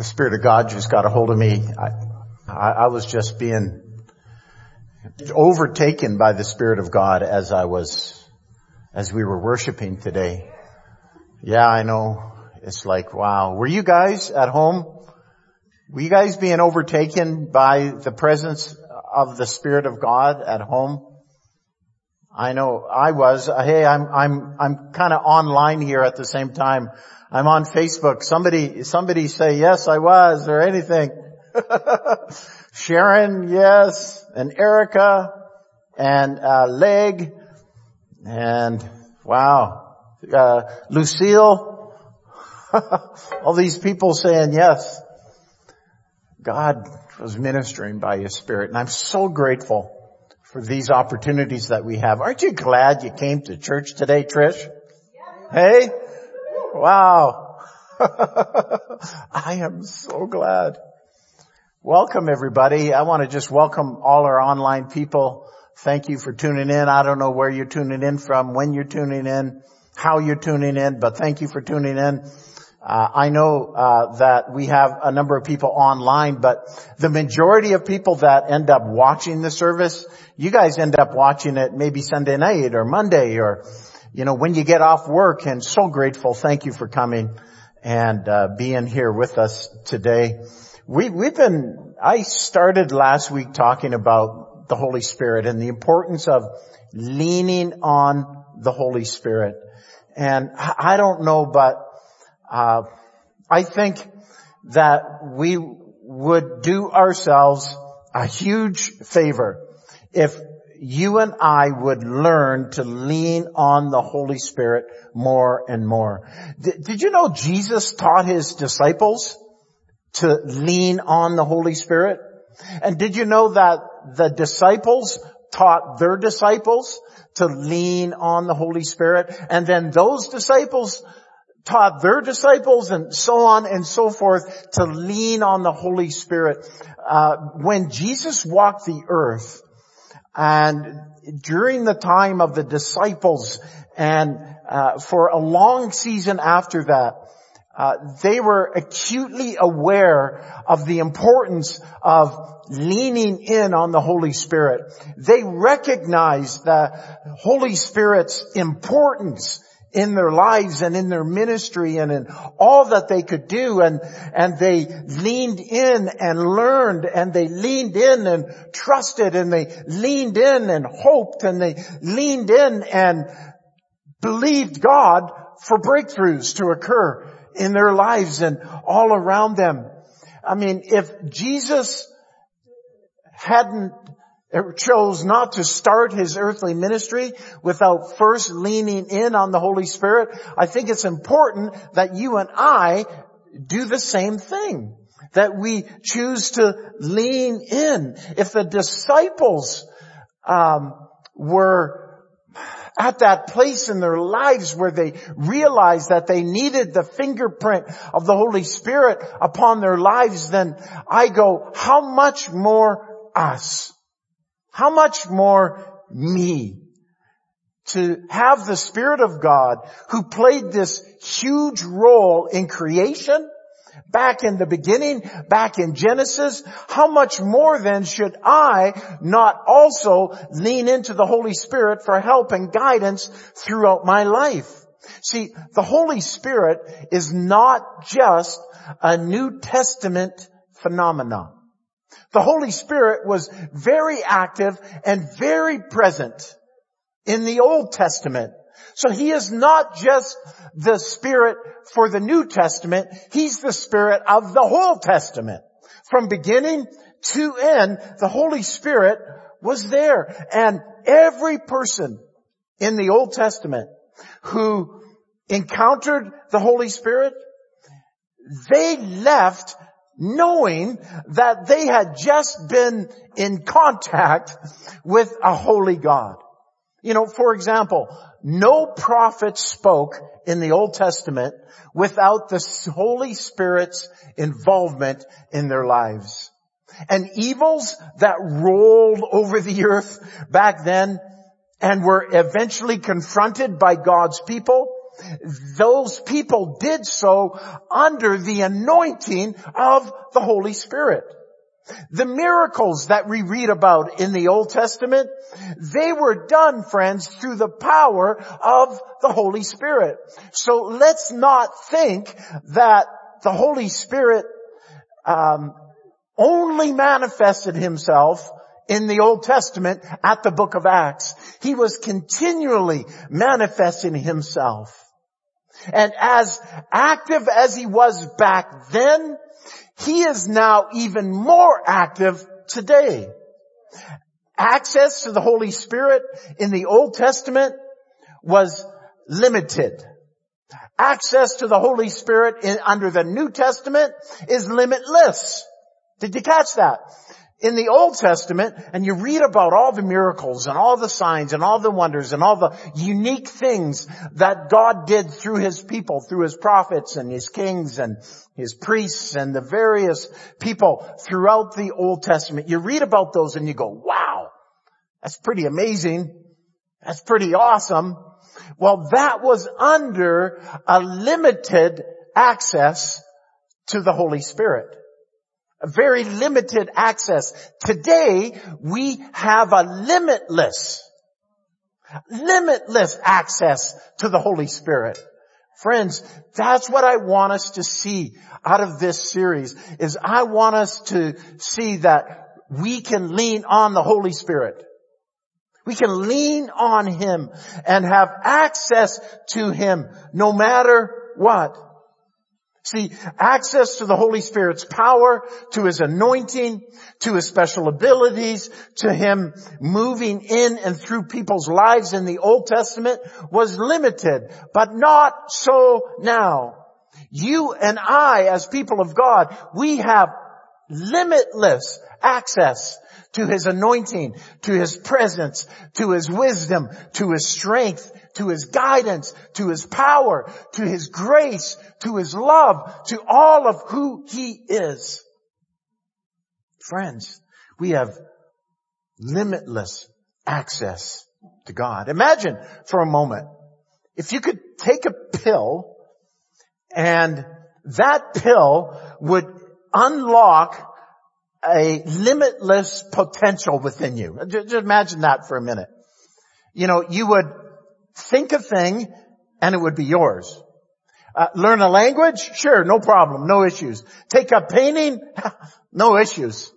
the Spirit of God just got a hold of me. I, I, was just being overtaken by the Spirit of God as I was, as we were worshiping today. Yeah, I know. It's like, wow. Were you guys at home? Were you guys being overtaken by the presence of the Spirit of God at home? I know I was. Hey, I'm, I'm, I'm kind of online here at the same time. I'm on Facebook. Somebody, somebody say, yes, I was, or anything. Sharon, yes, and Erica, and, uh, Leg, and wow, uh, Lucille, all these people saying yes. God was ministering by His Spirit, and I'm so grateful for these opportunities that we have. Aren't you glad you came to church today, Trish? Hey? Wow. I am so glad. Welcome everybody. I want to just welcome all our online people. Thank you for tuning in. I don't know where you're tuning in from, when you're tuning in, how you're tuning in, but thank you for tuning in. Uh, I know uh, that we have a number of people online, but the majority of people that end up watching the service, you guys end up watching it maybe Sunday night or Monday or you know, when you get off work and so grateful. Thank you for coming and uh, being here with us today. We, we've been, I started last week talking about the Holy Spirit and the importance of leaning on the Holy Spirit. And I don't know, but uh, I think that we would do ourselves a huge favor if you and I would learn to lean on the Holy Spirit more and more. D- did you know Jesus taught his disciples to lean on the Holy Spirit? And did you know that the disciples taught their disciples to lean on the Holy Spirit? And then those disciples taught their disciples and so on and so forth to lean on the Holy Spirit. Uh, when Jesus walked the earth, and during the time of the disciples and uh, for a long season after that, uh, they were acutely aware of the importance of leaning in on the Holy Spirit. They recognized the Holy Spirit's importance in their lives and in their ministry and in all that they could do and, and they leaned in and learned and they leaned in and trusted and they leaned in and hoped and they leaned in and believed God for breakthroughs to occur in their lives and all around them. I mean, if Jesus hadn't chose not to start his earthly ministry without first leaning in on the Holy Spirit, I think it's important that you and I do the same thing. That we choose to lean in. If the disciples um, were at that place in their lives where they realized that they needed the fingerprint of the Holy Spirit upon their lives, then I go, how much more us? How much more me? To have the Spirit of God who played this huge role in creation, back in the beginning, back in Genesis, how much more then should I not also lean into the Holy Spirit for help and guidance throughout my life? See, the Holy Spirit is not just a New Testament phenomenon. The Holy Spirit was very active and very present in the Old Testament. So He is not just the Spirit for the New Testament, He's the Spirit of the whole Testament. From beginning to end, the Holy Spirit was there. And every person in the Old Testament who encountered the Holy Spirit, they left knowing that they had just been in contact with a holy God. You know, for example, no prophet spoke in the Old Testament without the Holy Spirit's involvement in their lives. And evils that rolled over the earth back then and were eventually confronted by God's people those people did so under the anointing of the Holy Spirit. The miracles that we read about in the Old Testament, they were done, friends, through the power of the Holy Spirit. So let's not think that the Holy Spirit um, only manifested himself in the Old Testament at the book of Acts. He was continually manifesting himself. And as active as he was back then, he is now even more active today. Access to the Holy Spirit in the Old Testament was limited. Access to the Holy Spirit in, under the New Testament is limitless. Did you catch that? In the Old Testament and you read about all the miracles and all the signs and all the wonders and all the unique things that God did through His people, through His prophets and His kings and His priests and the various people throughout the Old Testament. You read about those and you go, wow, that's pretty amazing. That's pretty awesome. Well, that was under a limited access to the Holy Spirit very limited access. Today, we have a limitless, limitless access to the Holy Spirit. Friends, that's what I want us to see out of this series, is I want us to see that we can lean on the Holy Spirit. We can lean on Him and have access to Him no matter what. See, access to the Holy Spirit's power, to His anointing, to His special abilities, to Him moving in and through people's lives in the Old Testament was limited, but not so now. You and I as people of God, we have limitless access to His anointing, to His presence, to His wisdom, to His strength, to His guidance, to His power, to His grace, to His love, to all of who He is. Friends, we have limitless access to God. Imagine for a moment, if you could take a pill and that pill would unlock a limitless potential within you. Just imagine that for a minute. You know, you would think a thing and it would be yours. Uh, learn a language? Sure, no problem, no issues. Take up painting? no issues.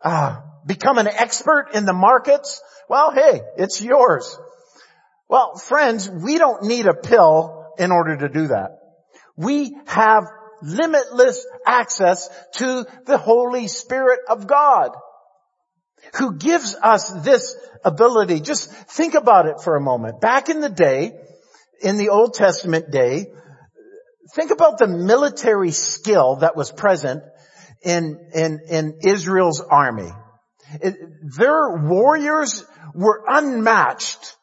Uh, become an expert in the markets? Well, hey, it's yours. Well, friends, we don't need a pill in order to do that. We have limitless access to the Holy Spirit of God who gives us this ability. Just think about it for a moment. Back in the day, in the Old Testament day, think about the military skill that was present in, in, in Israel's army. It, their warriors were unmatched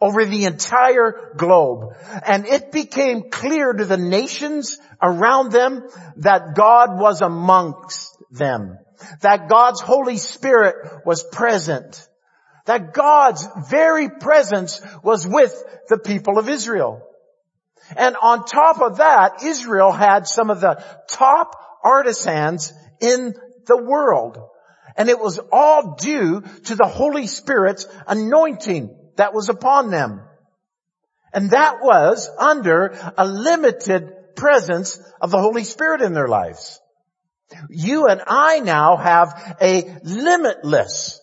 over the entire globe. And it became clear to the nations around them that God was amongst them. That God's Holy Spirit was present. That God's very presence was with the people of Israel. And on top of that, Israel had some of the top artisans in the world. And it was all due to the Holy Spirit's anointing that was upon them. And that was under a limited presence of the Holy Spirit in their lives. You and I now have a limitless,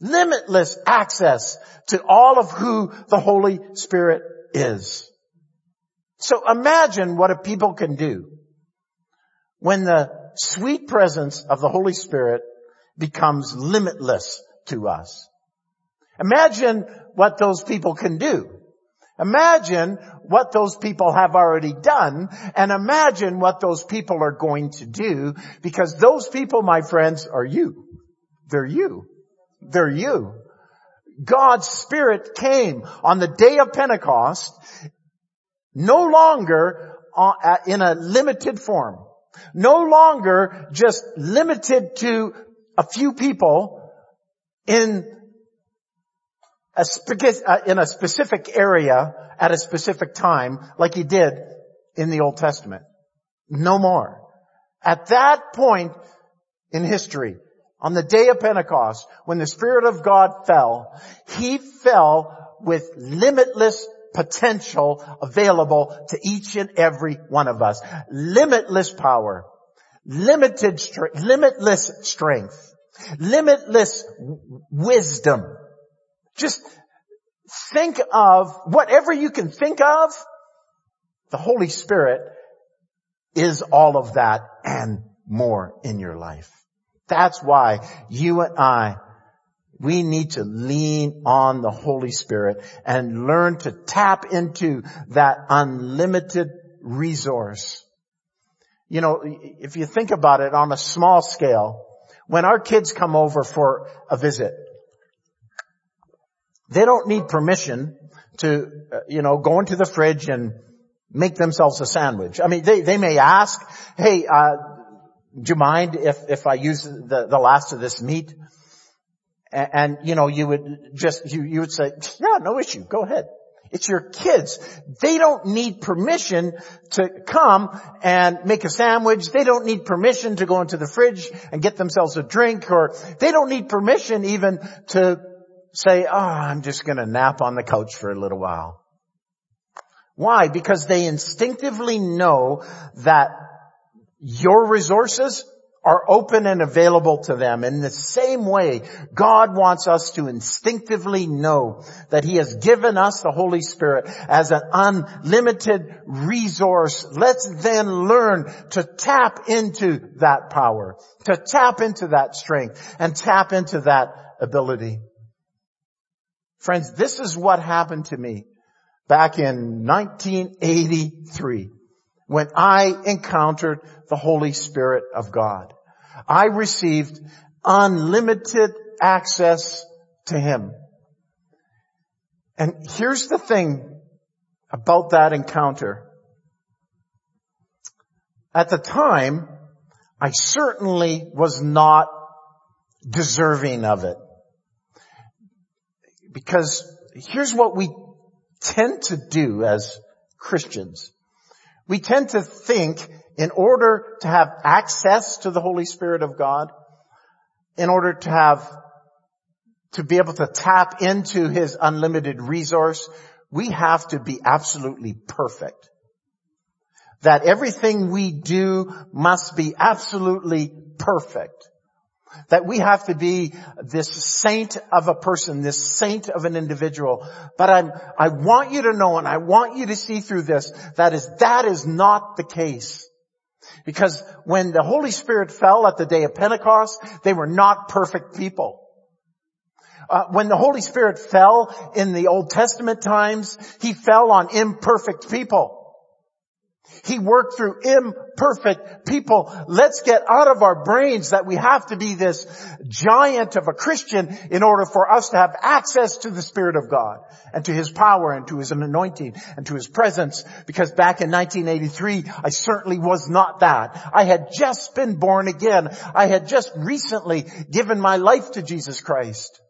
limitless access to all of who the Holy Spirit is. So imagine what a people can do when the sweet presence of the Holy Spirit becomes limitless to us. Imagine what those people can do. Imagine what those people have already done and imagine what those people are going to do because those people, my friends, are you. They're you. They're you. God's Spirit came on the day of Pentecost no longer uh, in a limited form. No longer just limited to a few people in a spe- uh, in a specific area at a specific time like he did in the Old Testament. No more. At that point in history, on the day of Pentecost, when the Spirit of God fell, He fell with limitless potential available to each and every one of us. Limitless power, limited limitless strength, limitless wisdom. Just think of whatever you can think of. The Holy Spirit is all of that and more in your life. That's why you and I, we need to lean on the Holy Spirit and learn to tap into that unlimited resource. You know, if you think about it on a small scale, when our kids come over for a visit, they don't need permission to, uh, you know, go into the fridge and make themselves a sandwich. I mean, they, they may ask, hey, uh, do you mind if, if I use the, the last of this meat? And, and, you know, you would just, you, you would say, yeah, no issue, go ahead. It's your kids. They don't need permission to come and make a sandwich. They don't need permission to go into the fridge and get themselves a drink or they don't need permission even to say, oh, I'm just going to nap on the couch for a little while. Why? Because they instinctively know that your resources are open and available to them. In the same way, God wants us to instinctively know that He has given us the Holy Spirit as an unlimited resource. Let's then learn to tap into that power, to tap into that strength, and tap into that ability. Friends, this is what happened to me back in 1983 when I encountered the Holy Spirit of God. I received unlimited access to Him. And here's the thing about that encounter. At the time, I certainly was not deserving of it. Because here's what we tend to do as Christians. We tend to think in order to have access to the Holy Spirit of God, in order to have, to be able to tap into His unlimited resource, we have to be absolutely perfect. That everything we do must be absolutely perfect that we have to be this saint of a person, this saint of an individual. But I'm, I want you to know and I want you to see through this, that is, that is not the case. Because when the Holy Spirit fell at the day of Pentecost, they were not perfect people. Uh, when the Holy Spirit fell in the Old Testament times, He fell on imperfect people. He worked through imperfect people. Let's get out of our brains that we have to be this giant of a Christian in order for us to have access to the Spirit of God and to His power and to His anointing and to His presence. Because back in 1983, I certainly was not that. I had just been born again. I had just recently given my life to Jesus Christ.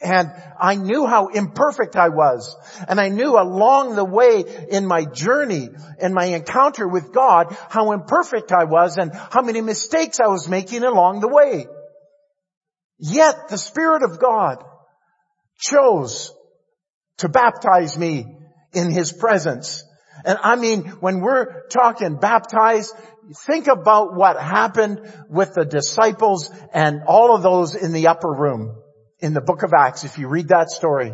And I knew how imperfect I was. And I knew along the way in my journey, in my encounter with God, how imperfect I was and how many mistakes I was making along the way. Yet the Spirit of God chose to baptize me in His presence. And I mean, when we're talking baptized, think about what happened with the disciples and all of those in the upper room in the book of Acts, if you read that story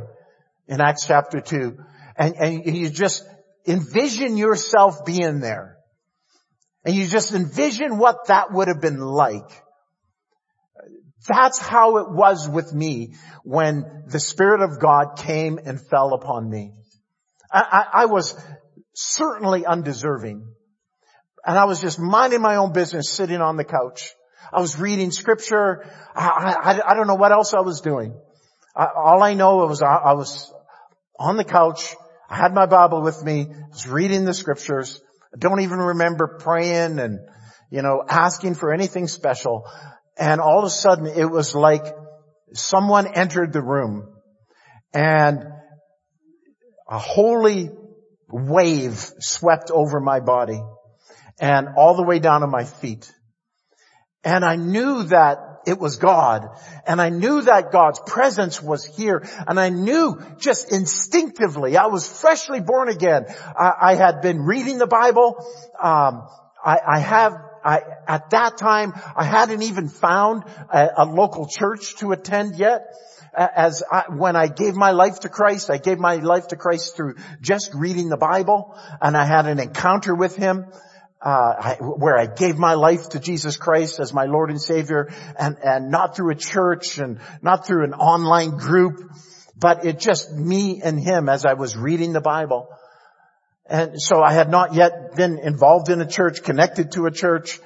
in Acts chapter 2, and, and you just envision yourself being there, and you just envision what that would have been like. That's how it was with me when the Spirit of God came and fell upon me. I, I, I was certainly undeserving. And I was just minding my own business sitting on the couch. I was reading scripture. I, I, I don't know what else I was doing. I, all I know was I, I was on the couch. I had my Bible with me. I was reading the scriptures. I don't even remember praying and, you know, asking for anything special. And all of a sudden it was like someone entered the room and a holy wave swept over my body and all the way down to my feet. And I knew that it was God. And I knew that God's presence was here. And I knew just instinctively, I was freshly born again. I, I had been reading the Bible. Um, I, I, have, I, at that time, I hadn't even found a, a local church to attend yet as I, when I gave my life to Christ, I gave my life to Christ through just reading the Bible and I had an encounter with Him uh, I, where I gave my life to Jesus Christ as my Lord and Savior, and and not through a church and not through an online group, but it just me and Him as I was reading the Bible. And so I had not yet been involved in a church, connected to a church,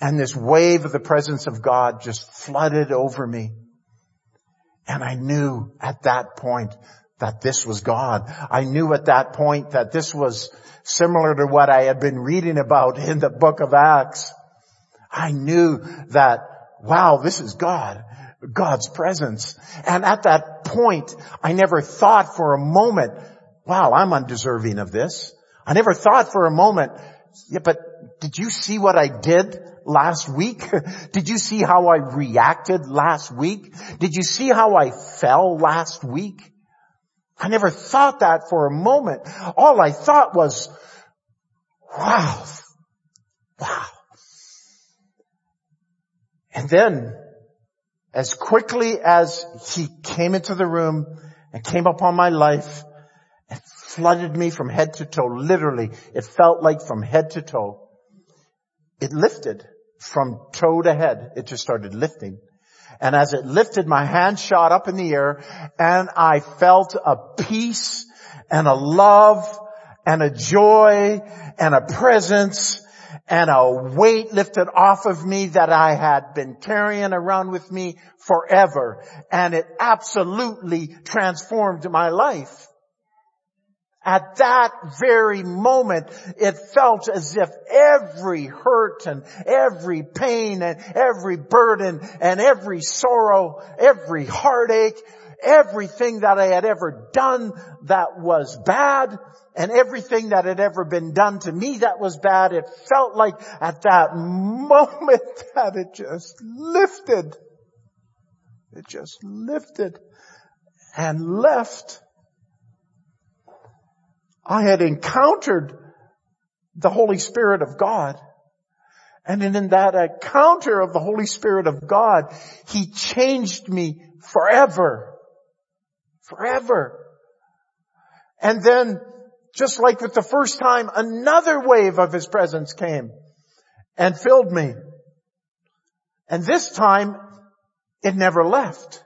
and this wave of the presence of God just flooded over me. And I knew at that point that this was God. I knew at that point that this was similar to what I had been reading about in the book of Acts. I knew that, wow, this is God. God's presence. And at that point, I never thought for a moment, wow, I'm undeserving of this. I never thought for a moment, yeah, but did you see what I did last week? did you see how I reacted last week? Did you see how I fell last week? I never thought that for a moment. All I thought was, wow, wow. And then, as quickly as he came into the room and came upon my life and flooded me from head to toe, literally, it felt like from head to toe. It lifted from toe to head. It just started lifting. And as it lifted, my hand shot up in the air and I felt a peace and a love and a joy and a presence and a weight lifted off of me that I had been carrying around with me forever. And it absolutely transformed my life. At that very moment, it felt as if every hurt and every pain and every burden and every sorrow, every heartache, everything that I had ever done that was bad and everything that had ever been done to me that was bad, it felt like at that moment that it just lifted. It just lifted and left I had encountered the Holy Spirit of God. And in that encounter of the Holy Spirit of God, He changed me forever. Forever. And then, just like with the first time, another wave of His presence came and filled me. And this time, it never left.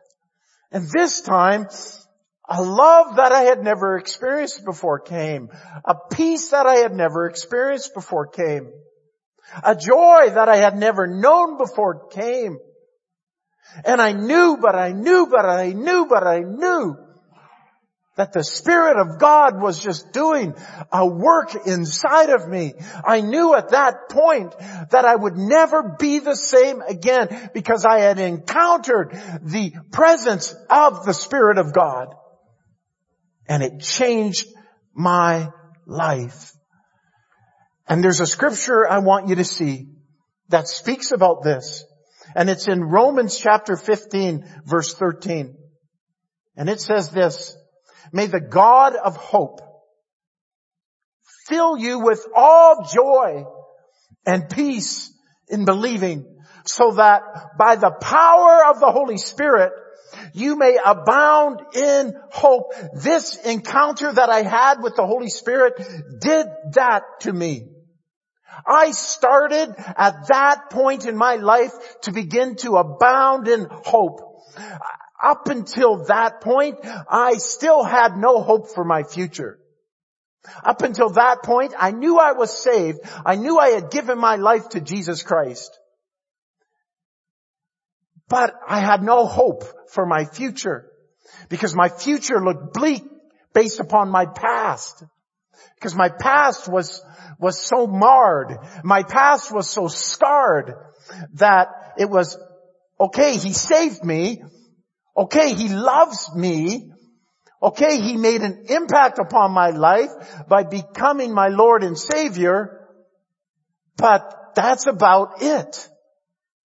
And this time, a love that I had never experienced before came. A peace that I had never experienced before came. A joy that I had never known before came. And I knew, but I knew, but I knew, but I knew that the Spirit of God was just doing a work inside of me. I knew at that point that I would never be the same again because I had encountered the presence of the Spirit of God and it changed my life. And there's a scripture I want you to see that speaks about this. And it's in Romans chapter 15 verse 13. And it says this, may the God of hope fill you with all joy and peace in believing so that by the power of the Holy Spirit you may abound in hope. This encounter that I had with the Holy Spirit did that to me. I started at that point in my life to begin to abound in hope. Up until that point, I still had no hope for my future. Up until that point, I knew I was saved. I knew I had given my life to Jesus Christ. But I had no hope for my future because my future looked bleak based upon my past. Because my past was, was so marred. My past was so scarred that it was, okay, he saved me. Okay, he loves me. Okay, He made an impact upon my life by becoming my Lord and Savior, but that's about it,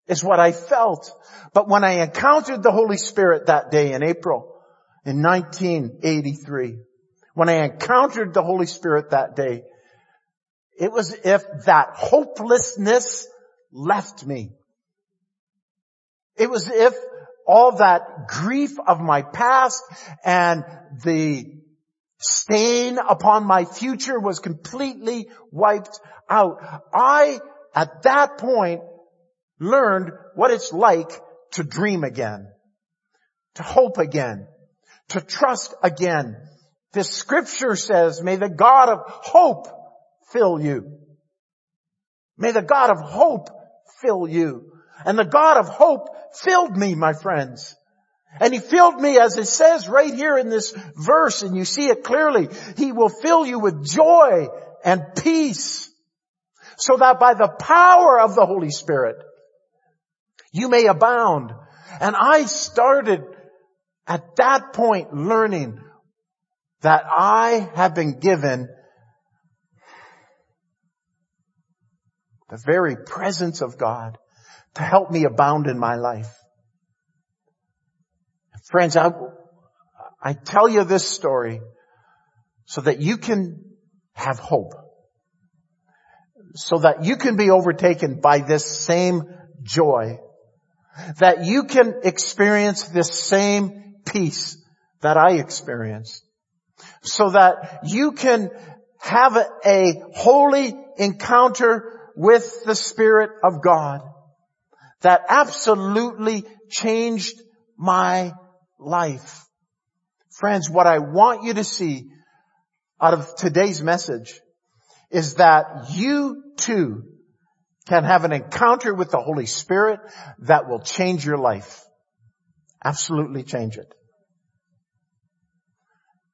is what I felt. But when I encountered the Holy Spirit that day in April in 1983, when I encountered the Holy Spirit that day, it was if that hopelessness left me. It was if all that grief of my past and the stain upon my future was completely wiped out. I, at that point, learned what it's like to dream again, to hope again, to trust again. This scripture says, may the God of hope fill you. May the God of hope fill you. And the God of hope filled me, my friends. And He filled me as it says right here in this verse and you see it clearly. He will fill you with joy and peace so that by the power of the Holy Spirit you may abound. And I started at that point learning that I have been given the very presence of God to help me abound in my life. Friends, I, I tell you this story so that you can have hope. So that you can be overtaken by this same joy. That you can experience this same peace that I experienced. So that you can have a, holy encounter with the Spirit of God that absolutely changed my life. Friends, what I want you to see out of today's message is that you too can have an encounter with the Holy Spirit that will change your life. Absolutely change it.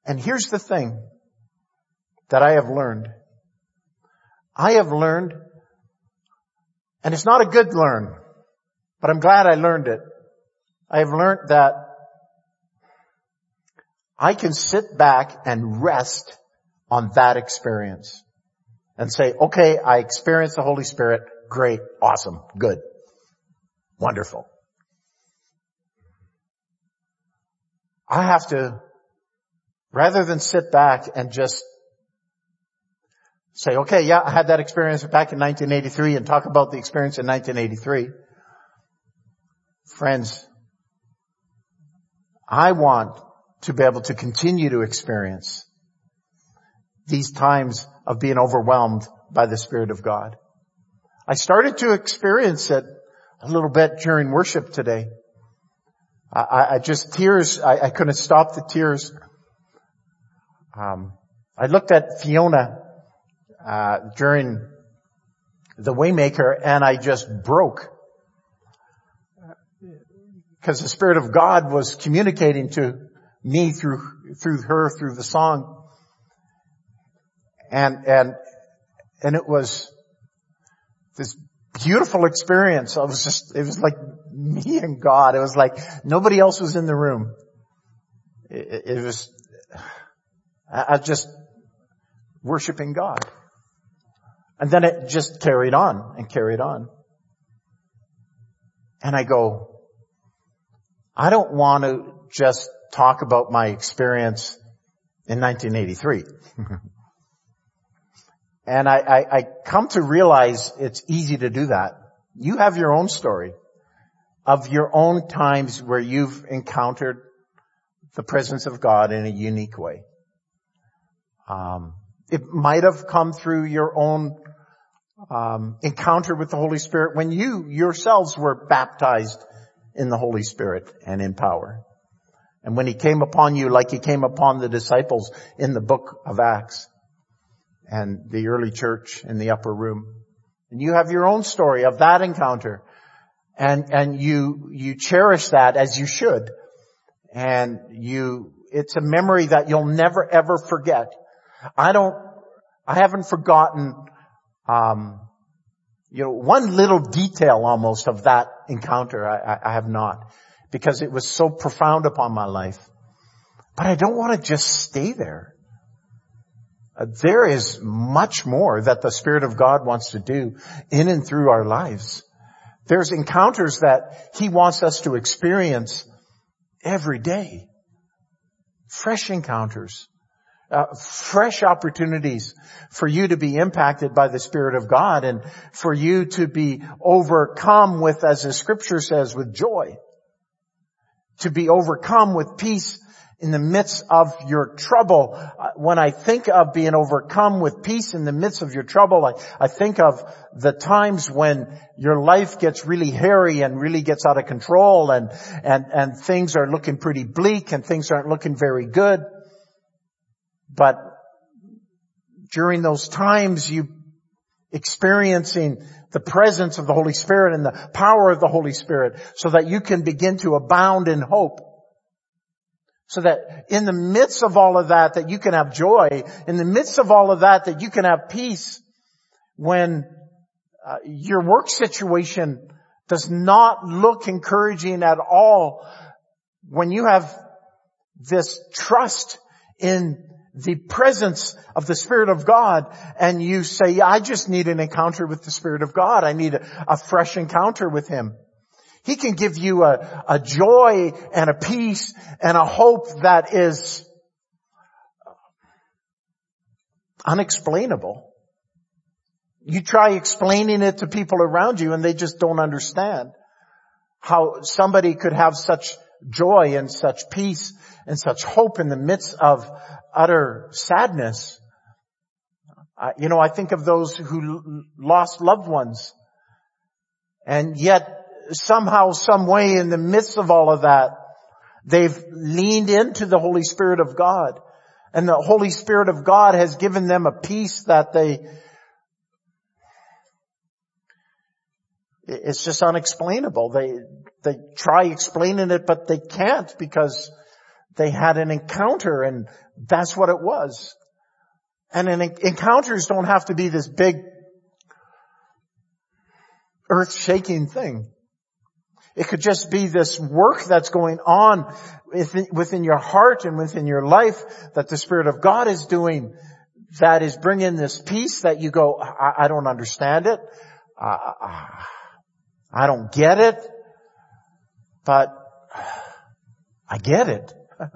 And here's the thing that I have learned. I have learned, and it's not a good learn, but I'm glad I learned it. I have learned that I can sit back and rest on that experience and say, okay, I experienced the Holy Spirit. Great. Awesome. Good. Wonderful. I have to, rather than sit back and just say, okay, yeah, I had that experience back in 1983 and talk about the experience in 1983. Friends, I want to be able to continue to experience these times of being overwhelmed by the Spirit of God. I started to experience it a little bit during worship today. I, I just tears, I, I, couldn't stop the tears. Um, I looked at Fiona uh, during the Waymaker and I just broke because the Spirit of God was communicating to me through, through her, through the song. And, and, and it was this beautiful experience. I was just, it was like me and God. It was like nobody else was in the room. It, it was, I was just worshiping God. And then it just carried on and carried on. And I go, I don't want to just talk about my experience in 1983. and I, I, I come to realize it's easy to do that. You have your own story of your own times where you've encountered the presence of God in a unique way. Um, it might have come through your own um, encounter with the Holy Spirit when you yourselves were baptized in the Holy Spirit and in power. And when he came upon you like he came upon the disciples in the book of Acts and the early church in the upper room. And you have your own story of that encounter. And, and you, you cherish that as you should. And you, it's a memory that you'll never ever forget. I don't, I haven't forgotten, um, you know, one little detail almost of that encounter I, I, have not because it was so profound upon my life. But I don't want to just stay there. Uh, there is much more that the Spirit of God wants to do in and through our lives. There's encounters that He wants us to experience every day. Fresh encounters. Uh, fresh opportunities for you to be impacted by the Spirit of God and for you to be overcome with, as the scripture says, with joy. To be overcome with peace in the midst of your trouble. Uh, when I think of being overcome with peace in the midst of your trouble, I, I think of the times when your life gets really hairy and really gets out of control and, and, and things are looking pretty bleak and things aren't looking very good. But during those times you experiencing the presence of the Holy Spirit and the power of the Holy Spirit so that you can begin to abound in hope so that in the midst of all of that, that you can have joy. In the midst of all of that, that you can have peace when uh, your work situation does not look encouraging at all. When you have this trust in the presence of the Spirit of God and you say, I just need an encounter with the Spirit of God. I need a, a fresh encounter with Him. He can give you a, a joy and a peace and a hope that is unexplainable. You try explaining it to people around you and they just don't understand how somebody could have such joy and such peace and such hope in the midst of utter sadness. Uh, you know, I think of those who lost loved ones and yet somehow, some way in the midst of all of that, they've leaned into the Holy Spirit of God. And the Holy Spirit of God has given them a peace that they, it's just unexplainable. They, they try explaining it, but they can't because they had an encounter and that's what it was. And an encounters don't have to be this big earth shaking thing. It could just be this work that's going on within, your heart and within your life that the Spirit of God is doing that is bringing this peace that you go, I, I don't understand it. Uh, I don't get it, but I get it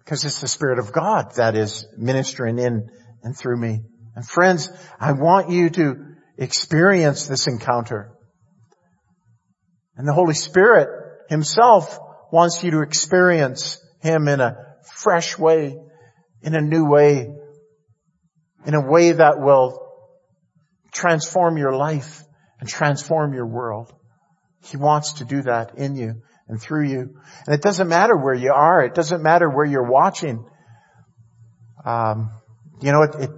because it's the Spirit of God that is ministering in and through me. And friends, I want you to experience this encounter. And the Holy Spirit Himself wants you to experience Him in a fresh way, in a new way, in a way that will transform your life and transform your world. He wants to do that in you and through you. And it doesn't matter where you are. It doesn't matter where you're watching. Um, you know, it, it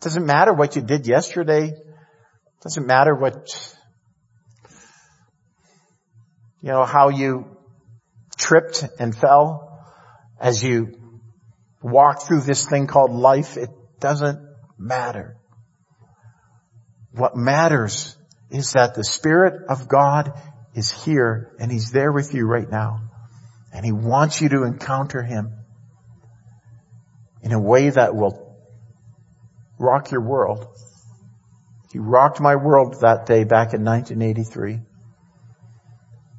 doesn't matter what you did yesterday. It doesn't matter what you know, how you tripped and fell as you walk through this thing called life. It doesn't matter. What matters is that the Spirit of God is here and He's there with you right now. And He wants you to encounter Him in a way that will rock your world. He rocked my world that day back in 1983.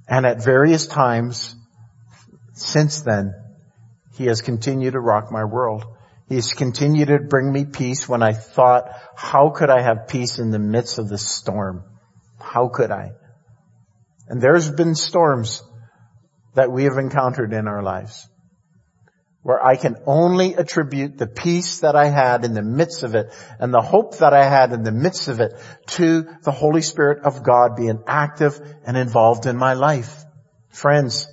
And at various times since then, He has continued to rock my world. He has continued to bring me peace when I thought, how could I have peace in the midst of the storm? How could I? And there's been storms that we have encountered in our lives where I can only attribute the peace that I had in the midst of it and the hope that I had in the midst of it to the Holy Spirit of God being active and involved in my life. Friends,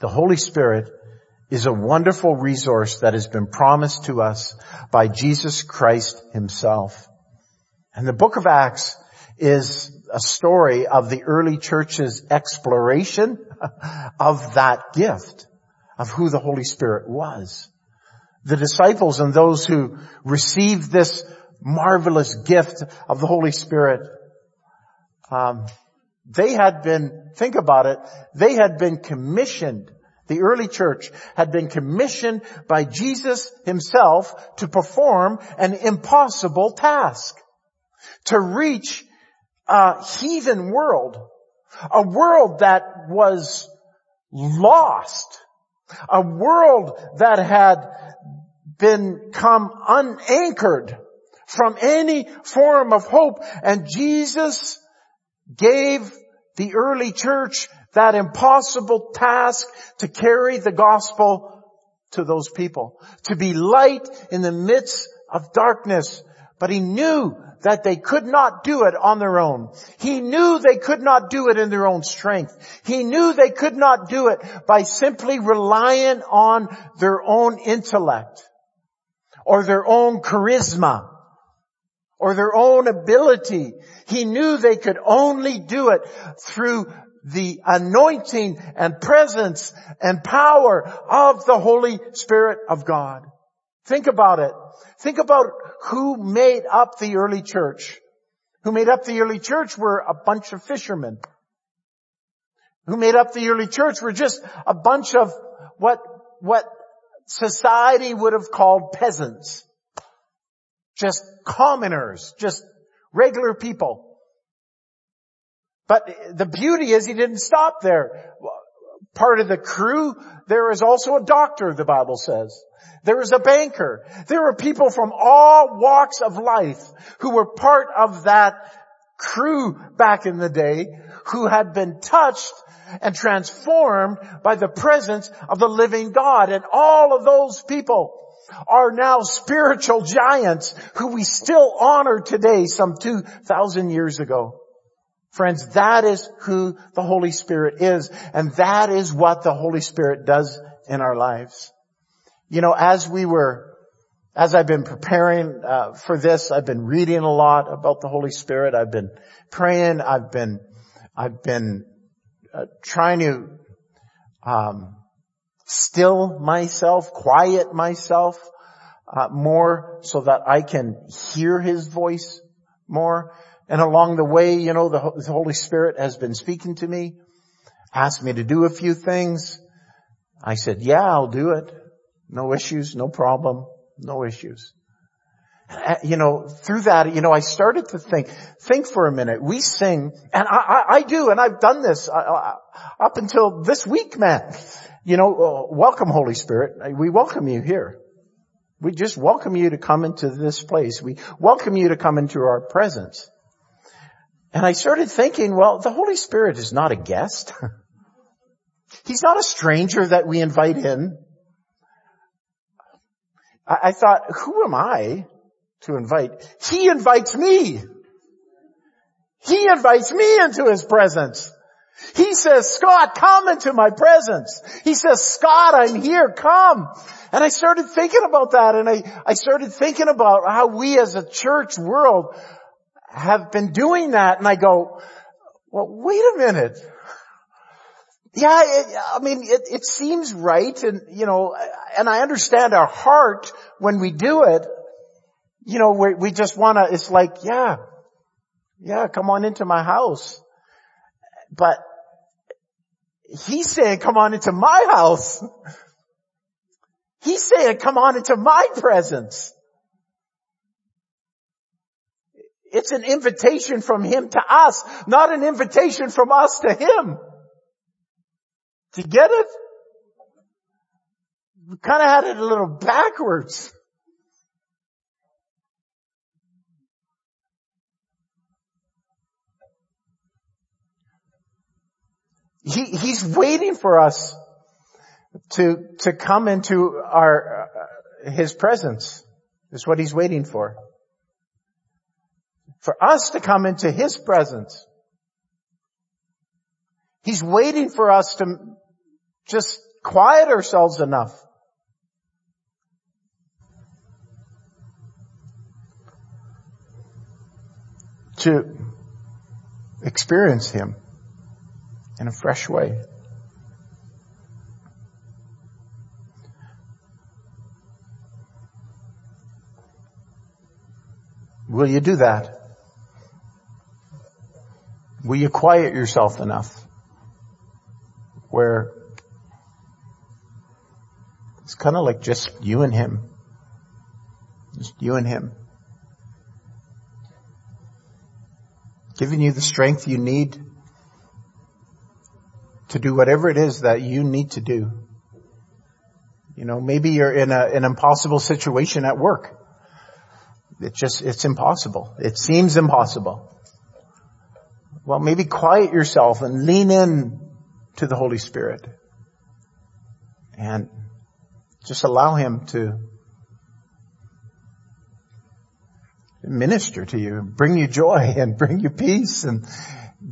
the Holy Spirit is a wonderful resource that has been promised to us by Jesus Christ himself. And the book of Acts is a story of the early church's exploration of that gift of who the Holy Spirit was. The disciples and those who received this marvelous gift of the Holy Spirit, um, they had been, think about it, they had been commissioned The early church had been commissioned by Jesus himself to perform an impossible task. To reach a heathen world. A world that was lost. A world that had become unanchored from any form of hope. And Jesus gave the early church that impossible task to carry the gospel to those people, to be light in the midst of darkness. But he knew that they could not do it on their own. He knew they could not do it in their own strength. He knew they could not do it by simply relying on their own intellect or their own charisma or their own ability. He knew they could only do it through the anointing and presence and power of the Holy Spirit of God. Think about it. Think about who made up the early church. Who made up the early church were a bunch of fishermen. Who made up the early church were just a bunch of what, what society would have called peasants. Just commoners, just regular people. But the beauty is he didn't stop there. Part of the crew, there is also a doctor, the Bible says. There is a banker. There were people from all walks of life who were part of that crew back in the day who had been touched and transformed by the presence of the living God. And all of those people are now spiritual giants who we still honor today some 2,000 years ago. Friends, that is who the Holy Spirit is and that is what the Holy Spirit does in our lives. You know, as we were, as I've been preparing uh, for this, I've been reading a lot about the Holy Spirit. I've been praying. I've been, I've been uh, trying to um, still myself, quiet myself uh, more so that I can hear His voice more. And along the way, you know, the, Holy Spirit has been speaking to me, asked me to do a few things. I said, yeah, I'll do it. No issues, no problem, no issues. Uh, you know, through that, you know, I started to think, think for a minute. We sing, and I, I, I do, and I've done this uh, uh up until this week, man. You know, welcome Holy Spirit. We welcome you here. We just welcome you to come into this place. We welcome you to come into our presence. And I started thinking, well, the Holy Spirit is not a guest. He's not a stranger that we invite in. I, I thought, who am I to invite? He invites me. He invites me into His presence. He says, Scott, come into my presence. He says, Scott, I'm here, come. And I started thinking about that and I, I started thinking about how we as a church world have been doing that and I go, well, wait a minute. Yeah, it, I mean, it, it seems right and, you know, and I understand our heart when we do it. You know, we, we just wanna, it's like, yeah, yeah, come on into my house. But he's saying, come on into my house. He's saying, come on into my presence. It's an invitation from him to us, not an invitation from us to him. Do you get it? We kind of had it a little backwards. He, he's waiting for us to, to come into our, uh, His presence is what He's waiting for. For us to come into His presence. He's waiting for us to just quiet ourselves enough to experience Him in a fresh way. Will you do that? Will you quiet yourself enough where it's kind of like just you and him. Just you and him. Giving you the strength you need to do whatever it is that you need to do. You know, maybe you're in a, an impossible situation at work. It just, it's impossible. It seems impossible. Well, maybe quiet yourself and lean in to the Holy Spirit and just allow Him to minister to you, bring you joy and bring you peace and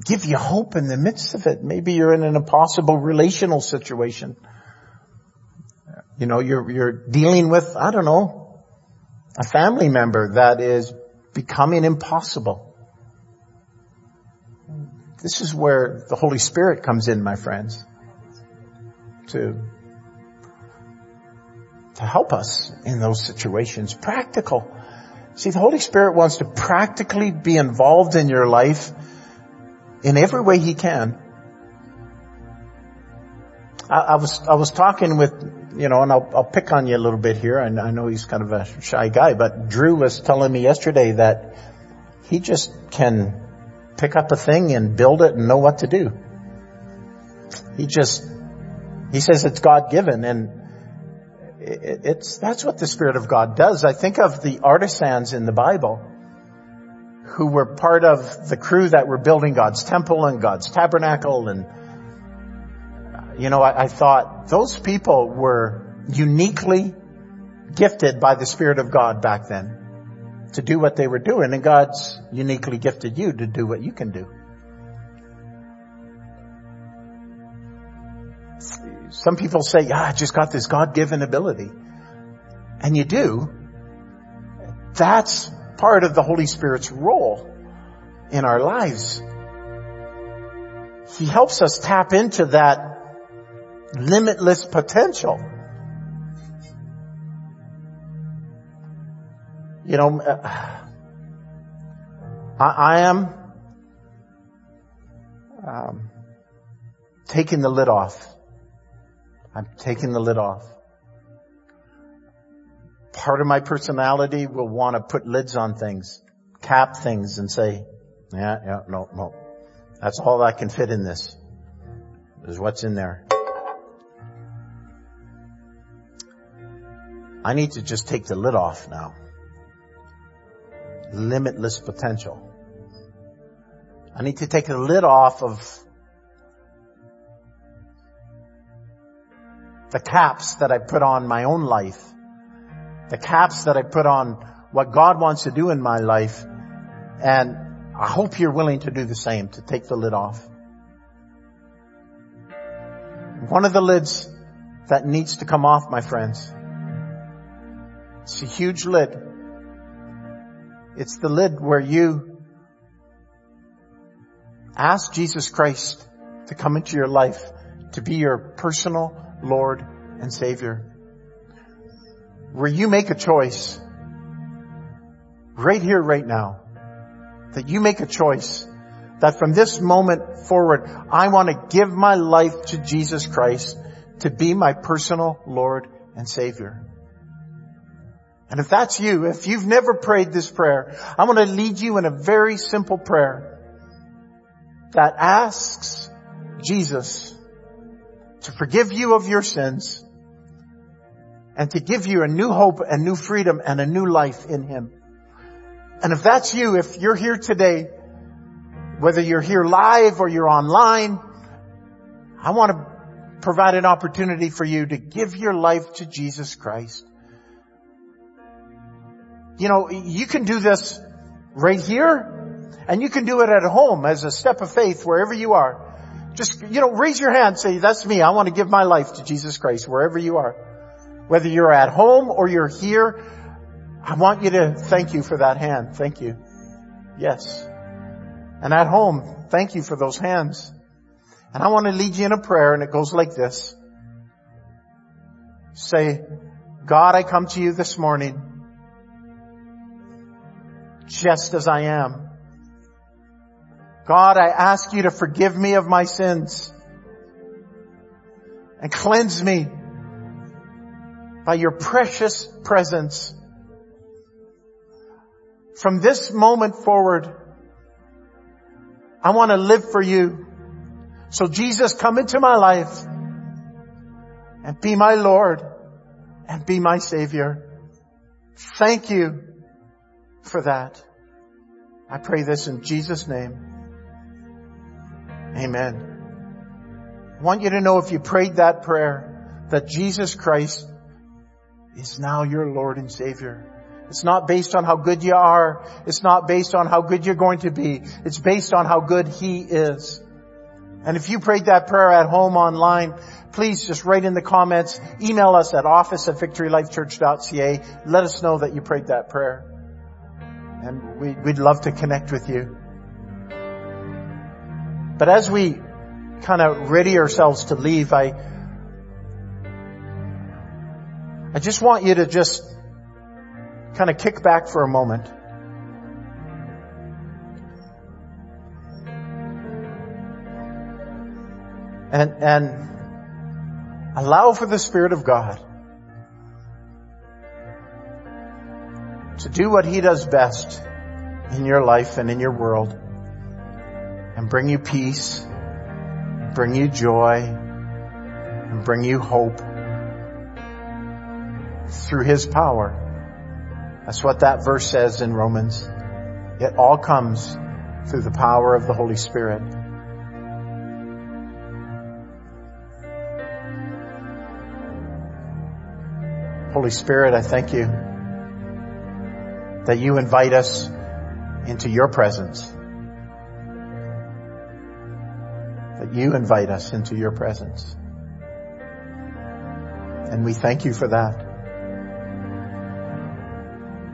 give you hope in the midst of it. Maybe you're in an impossible relational situation. You know, you're, you're dealing with, I don't know, a family member that is becoming impossible. This is where the Holy Spirit comes in, my friends, to, to help us in those situations. Practical. See, the Holy Spirit wants to practically be involved in your life in every way He can. I, I was, I was talking with, you know, and I'll, I'll pick on you a little bit here. and I know he's kind of a shy guy, but Drew was telling me yesterday that he just can pick up a thing and build it and know what to do. He just, he says it's God given and it's, that's what the Spirit of God does. I think of the artisans in the Bible who were part of the crew that were building God's temple and God's tabernacle and, you know, I, I thought those people were uniquely gifted by the Spirit of God back then to do what they were doing and God's uniquely gifted you to do what you can do. Some people say, yeah, I just got this God-given ability. And you do. That's part of the Holy Spirit's role in our lives. He helps us tap into that limitless potential. You know, uh, I, I am um, taking the lid off I'm taking the lid off. Part of my personality will want to put lids on things, cap things and say, yeah, yeah, no, no. That's all that can fit in this. Is what's in there. I need to just take the lid off now. Limitless potential. I need to take the lid off of the caps that I put on my own life, the caps that I put on what God wants to do in my life, and I hope you're willing to do the same, to take the lid off. One of the lids that needs to come off, my friends, it's a huge lid. It's the lid where you ask Jesus Christ to come into your life, to be your personal Lord and Savior. Where you make a choice right here, right now, that you make a choice that from this moment forward, I want to give my life to Jesus Christ to be my personal Lord and Savior. And if that's you, if you've never prayed this prayer, I want to lead you in a very simple prayer that asks Jesus to forgive you of your sins and to give you a new hope and new freedom and a new life in Him. And if that's you, if you're here today, whether you're here live or you're online, I want to provide an opportunity for you to give your life to Jesus Christ. You know, you can do this right here and you can do it at home as a step of faith wherever you are. Just, you know, raise your hand, say, that's me. I want to give my life to Jesus Christ wherever you are. Whether you're at home or you're here, I want you to thank you for that hand. Thank you. Yes. And at home, thank you for those hands. And I want to lead you in a prayer and it goes like this. Say, God, I come to you this morning just as I am. God, I ask you to forgive me of my sins and cleanse me by your precious presence. From this moment forward, I want to live for you. So Jesus, come into my life and be my Lord and be my Savior. Thank you for that. I pray this in Jesus' name. Amen. I want you to know if you prayed that prayer that Jesus Christ is now your Lord and Savior. It's not based on how good you are. It's not based on how good you're going to be. It's based on how good He is. And if you prayed that prayer at home online, please just write in the comments, email us at office at victorylifechurch.ca. Let us know that you prayed that prayer. And we, would love to connect with you. But as we kind of ready ourselves to leave, I, I just want you to just kind of kick back for a moment. And, and allow for the Spirit of God to do what He does best in your life and in your world and bring you peace, bring you joy, and bring you hope through His power. That's what that verse says in Romans. It all comes through the power of the Holy Spirit. Holy Spirit, I thank you that you invite us into your presence. That you invite us into your presence. And we thank you for that.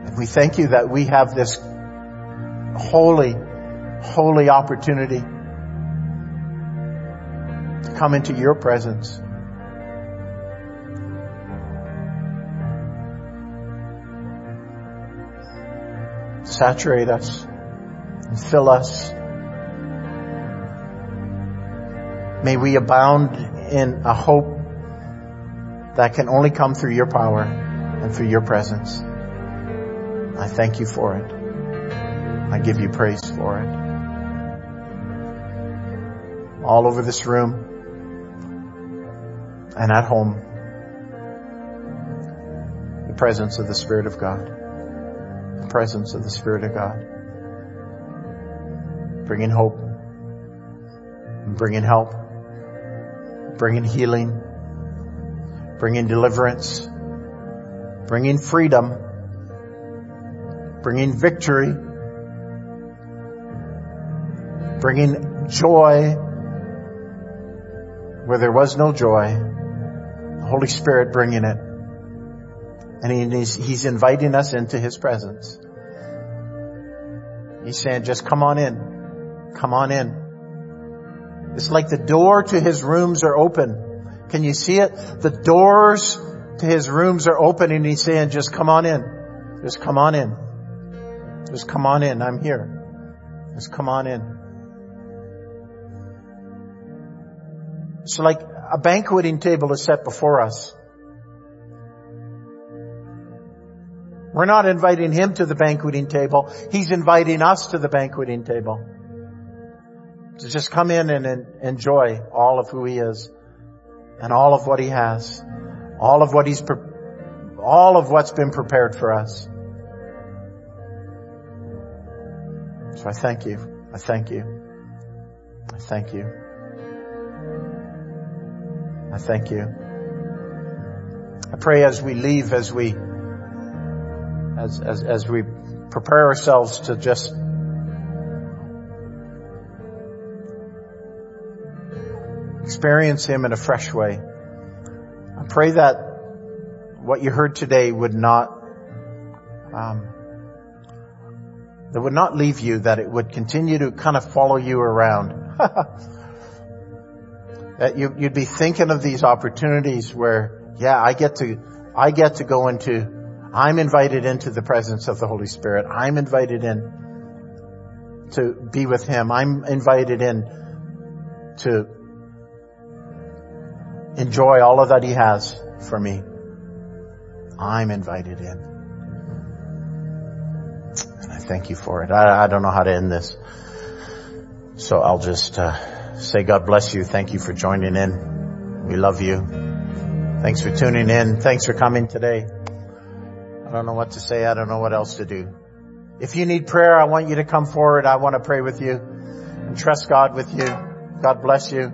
And we thank you that we have this holy, holy opportunity to come into your presence. Saturate us and fill us. May we abound in a hope that can only come through your power and through your presence. I thank you for it. I give you praise for it. All over this room and at home, the presence of the Spirit of God. The presence of the Spirit of God. Bringing hope, bringing help, bringing healing, bringing deliverance, bringing freedom, bringing victory, bringing joy. Where there was no joy, the Holy Spirit bringing it. And he's, he's inviting us into His presence. He's saying, just come on in. Come on in. It's like the door to His rooms are open. Can you see it? The doors to His rooms are open and He's saying, just come on in. Just come on in. Just come on in. I'm here. Just come on in. So like a banqueting table is set before us. We're not inviting him to the banqueting table. He's inviting us to the banqueting table. To just come in and, and enjoy all of who he is and all of what he has, all of what he's, all of what's been prepared for us. So I thank you. I thank you. I thank you. I thank you. I pray as we leave, as we, as, as, as we prepare ourselves to just experience Him in a fresh way. I pray that what you heard today would not um, that would not leave you, that it would continue to kind of follow you around. that you, would be thinking of these opportunities where, yeah, I get to, I get to go into, I'm invited into the presence of the Holy Spirit. I'm invited in to be with Him. I'm invited in to enjoy all of that He has for me. I'm invited in. And I thank you for it. I, I don't know how to end this. So I'll just uh, say God bless you. Thank you for joining in. We love you. Thanks for tuning in. Thanks for coming today. I don't know what to say. I don't know what else to do. If you need prayer, I want you to come forward. I want to pray with you and trust God with you. God bless you.